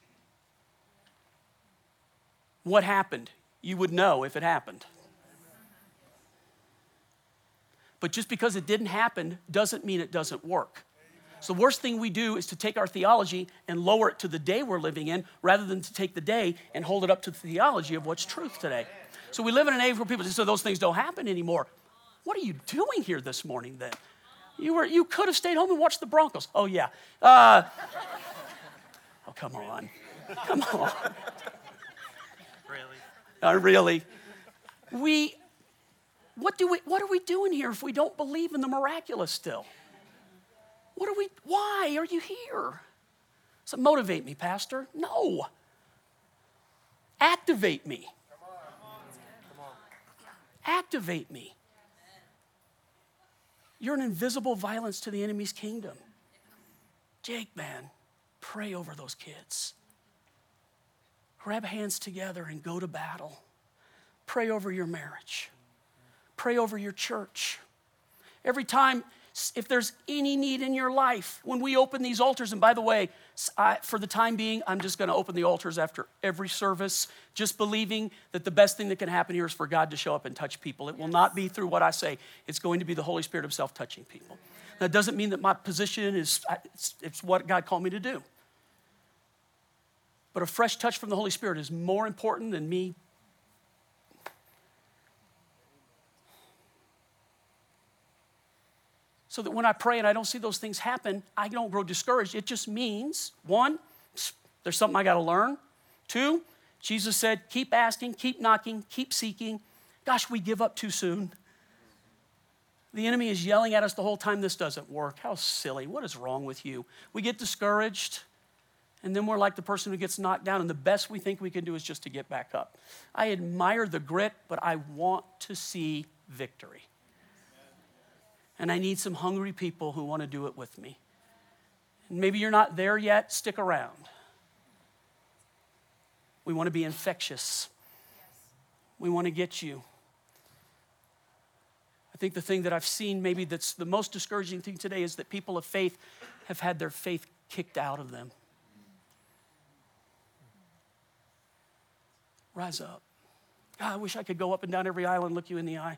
What happened? You would know if it happened. But just because it didn't happen doesn't mean it doesn't work. So, the worst thing we do is to take our theology and lower it to the day we're living in rather than to take the day and hold it up to the theology of what's truth today. So, we live in an age where people say, so those things don't happen anymore. What are you doing here this morning then? You, were, you could have stayed home and watched the Broncos. Oh, yeah. Uh, oh, come on. Come on. Uh, really. We, what, do we, what are we doing here if we don't believe in the miraculous still? What are we, why are you here? It motivate me, Pastor? No. Activate me. Activate me. You're an invisible violence to the enemy's kingdom. Jake, man, pray over those kids grab hands together and go to battle. Pray over your marriage, pray over your church. Every time, if there's any need in your life, when we open these altars, and by the way, I, for the time being, I'm just going to open the altars after every service, just believing that the best thing that can happen here is for God to show up and touch people. It will not be through what I say, it's going to be the Holy Spirit Himself touching people. That doesn't mean that my position is, it's, it's what God called me to do. But a fresh touch from the Holy Spirit is more important than me. So that when I pray and I don't see those things happen, I don't grow discouraged. It just means one, there's something I got to learn. Two, Jesus said, keep asking, keep knocking, keep seeking. Gosh, we give up too soon. The enemy is yelling at us the whole time this doesn't work. How silly. What is wrong with you? We get discouraged. And then we're like the person who gets knocked down, and the best we think we can do is just to get back up. I admire the grit, but I want to see victory. And I need some hungry people who want to do it with me. And maybe you're not there yet, stick around. We want to be infectious. We want to get you. I think the thing that I've seen maybe that's the most discouraging thing today is that people of faith have had their faith kicked out of them. Rise up. God, I wish I could go up and down every aisle and look you in the eye.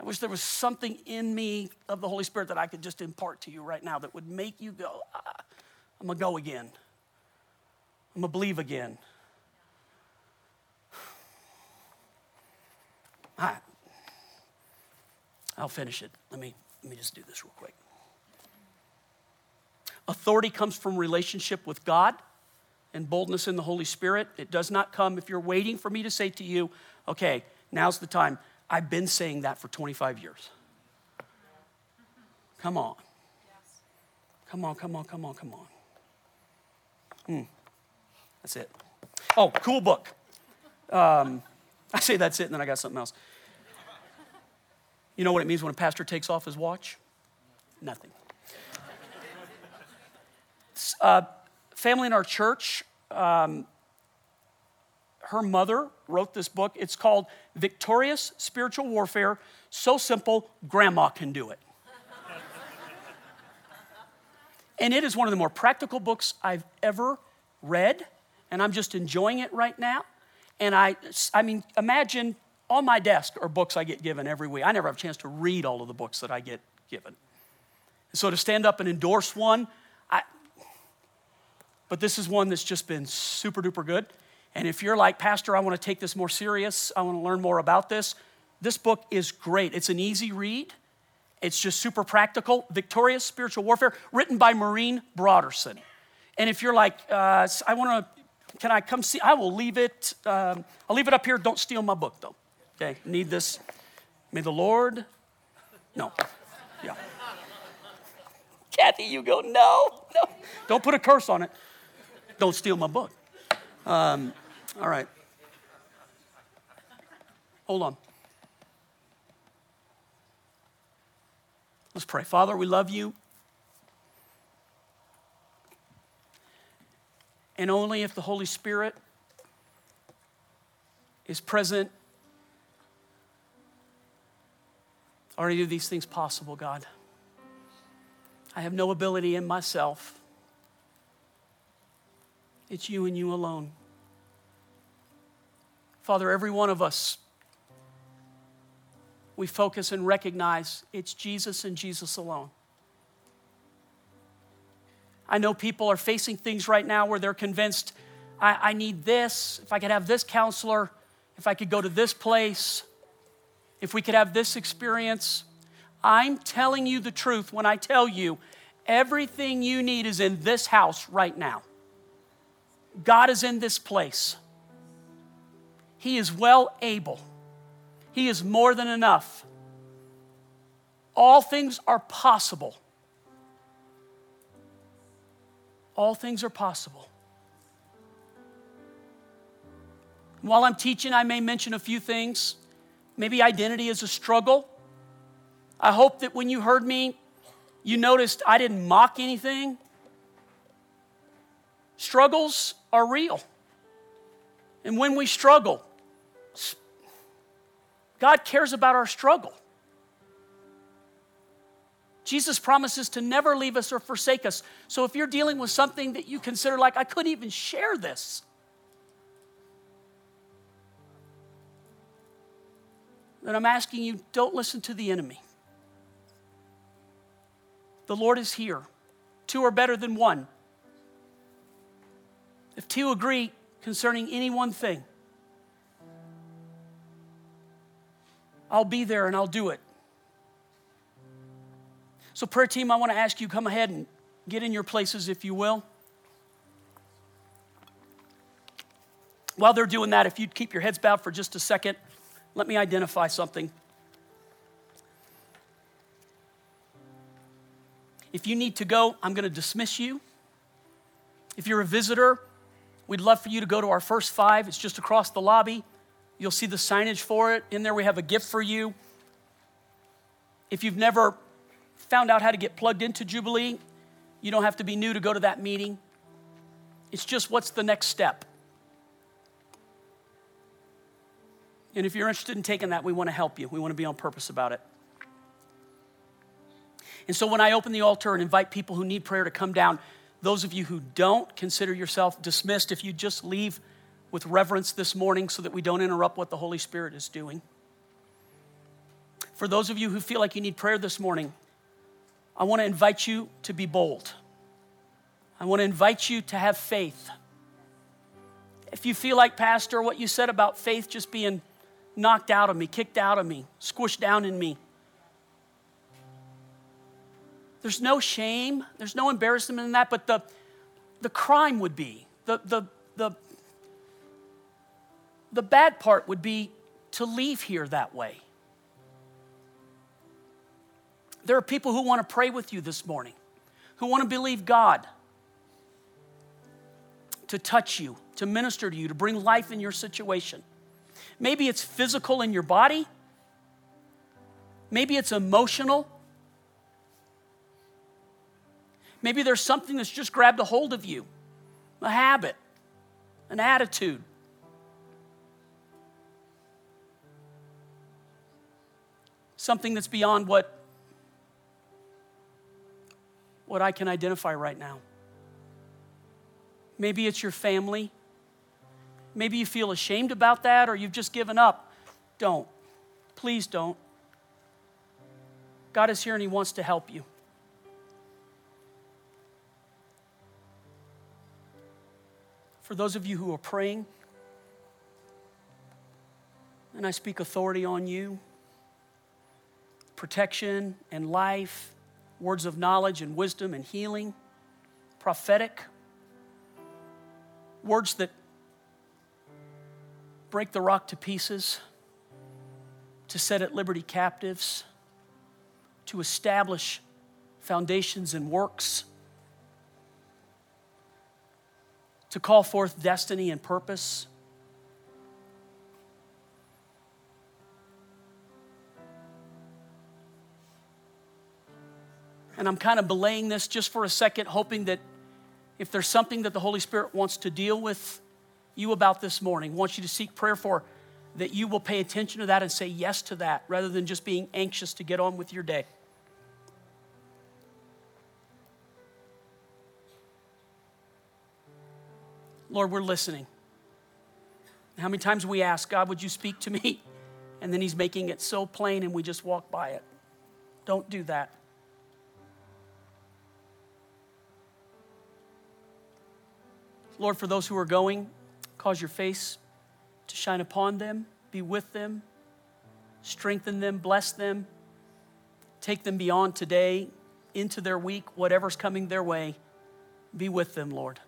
I wish there was something in me of the Holy Spirit that I could just impart to you right now that would make you go, ah, I'm going to go again. I'm going to believe again. All right. I'll finish it. Let me, let me just do this real quick. Authority comes from relationship with God and boldness in the Holy Spirit. It does not come if you're waiting for me to say to you, okay, now's the time. I've been saying that for 25 years. Come on. Come on, come on, come on, come on. Hmm. That's it. Oh, cool book. Um, I say that's it, and then I got something else. You know what it means when a pastor takes off his watch? Nothing. Uh, family in our church, um, her mother wrote this book. It's called Victorious Spiritual Warfare. So simple, grandma can do it. and it is one of the more practical books I've ever read, and I'm just enjoying it right now. And I, I mean, imagine on my desk are books I get given every week. I never have a chance to read all of the books that I get given. So to stand up and endorse one, but this is one that's just been super duper good. And if you're like, Pastor, I want to take this more serious, I want to learn more about this, this book is great. It's an easy read, it's just super practical. Victorious Spiritual Warfare, written by Maureen Broderson. And if you're like, uh, I want to, can I come see? I will leave it, um, I'll leave it up here. Don't steal my book though. Okay, need this. May the Lord, no, yeah. Kathy, you go, no, no. Don't put a curse on it. Don't steal my book. Um, all right. Hold on. Let's pray. Father, we love you. And only if the Holy Spirit is present are any of these things possible, God. I have no ability in myself. It's you and you alone. Father, every one of us, we focus and recognize it's Jesus and Jesus alone. I know people are facing things right now where they're convinced, I, I, need this, if I could have this counselor, if I could go to this place, if we could have this experience. I'm telling you the truth when I tell you everything you need is in this house right now. God is in this place. He is well able. He is more than enough. All things are possible. All things are possible. While I'm teaching, I may mention a few things. Maybe identity is a struggle. I hope that when you heard me, you noticed I didn't mock anything. Struggles are real. And when we struggle, God cares about our struggle. Jesus promises to never leave us or forsake us. So if you're dealing with something that you consider like, I couldn't even share this, then I'm asking you, don't listen to the enemy. The Lord is here. Two are better than one. If two agree concerning any one thing, I'll be there and I'll do it. So, prayer team, I want to ask you come ahead and get in your places if you will. While they're doing that, if you'd keep your heads bowed for just a second, let me identify something. If you need to go, I'm going to dismiss you. If you're a visitor, We'd love for you to go to our first five. It's just across the lobby. You'll see the signage for it. In there, we have a gift for you. If you've never found out how to get plugged into Jubilee, you don't have to be new to go to that meeting. It's just what's the next step. And if you're interested in taking that, we want to help you. We want to be on purpose about it. And so when I open the altar and invite people who need prayer to come down, those of you who don't consider yourself dismissed, if you just leave with reverence this morning so that we don't interrupt what the Holy Spirit is doing. For those of you who feel like you need prayer this morning, I want to invite you to be bold. I want to invite you to have faith. If you feel like, Pastor, what you said about faith just being knocked out of me, kicked out of me, squished down in me, there's no shame, there's no embarrassment in that, but the, the crime would be, the, the, the, the bad part would be to leave here that way. There are people who want to pray with you this morning, who want to believe God to touch you, to minister to you, to bring life in your situation. Maybe it's physical in your body, maybe it's emotional. Maybe there's something that's just grabbed a hold of you a habit, an attitude. Something that's beyond what, what I can identify right now. Maybe it's your family. Maybe you feel ashamed about that or you've just given up. Don't. Please don't. God is here and He wants to help you. For those of you who are praying, and I speak authority on you protection and life, words of knowledge and wisdom and healing, prophetic, words that break the rock to pieces, to set at liberty captives, to establish foundations and works to call forth destiny and purpose. And I'm kind of belaying this just for a second, hoping that if there's something that the Holy Spirit wants to deal with you about this morning, wants you to seek prayer for, that you will pay attention to that and say yes to that rather than just being anxious to get on with your day. Lord, we're listening. How many times we ask, God, would you speak to me? And then He's making it so plain and we just walk by it. Don't do that. Lord, for those who are going, cause your face to shine upon them, be with them, strengthen them, bless them, take them beyond today into their week, whatever's coming their way. Be with them, Lord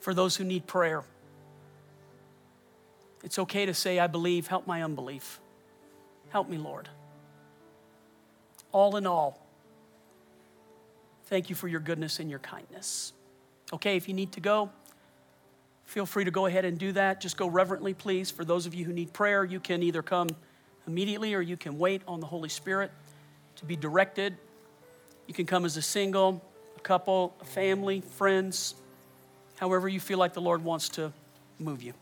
for those who need prayer. It's okay to say, I believe, help my unbelief. Help me, Lord. All in all, thank you for your goodness and your kindness. Okay, if you need to go, feel free to go ahead and do that. Just go reverently, please. For those of you who need prayer, you can either come immediately or you can wait on the Holy Spirit to be directed. You can come as a single, a couple, a family, friends however you feel like the Lord wants to move you.